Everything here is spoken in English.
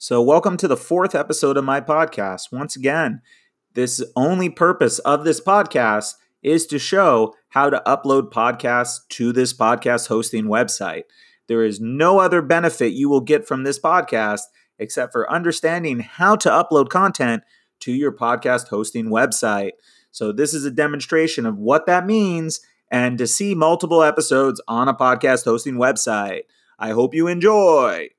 So, welcome to the fourth episode of my podcast. Once again, this only purpose of this podcast is to show how to upload podcasts to this podcast hosting website. There is no other benefit you will get from this podcast except for understanding how to upload content to your podcast hosting website. So, this is a demonstration of what that means and to see multiple episodes on a podcast hosting website. I hope you enjoy.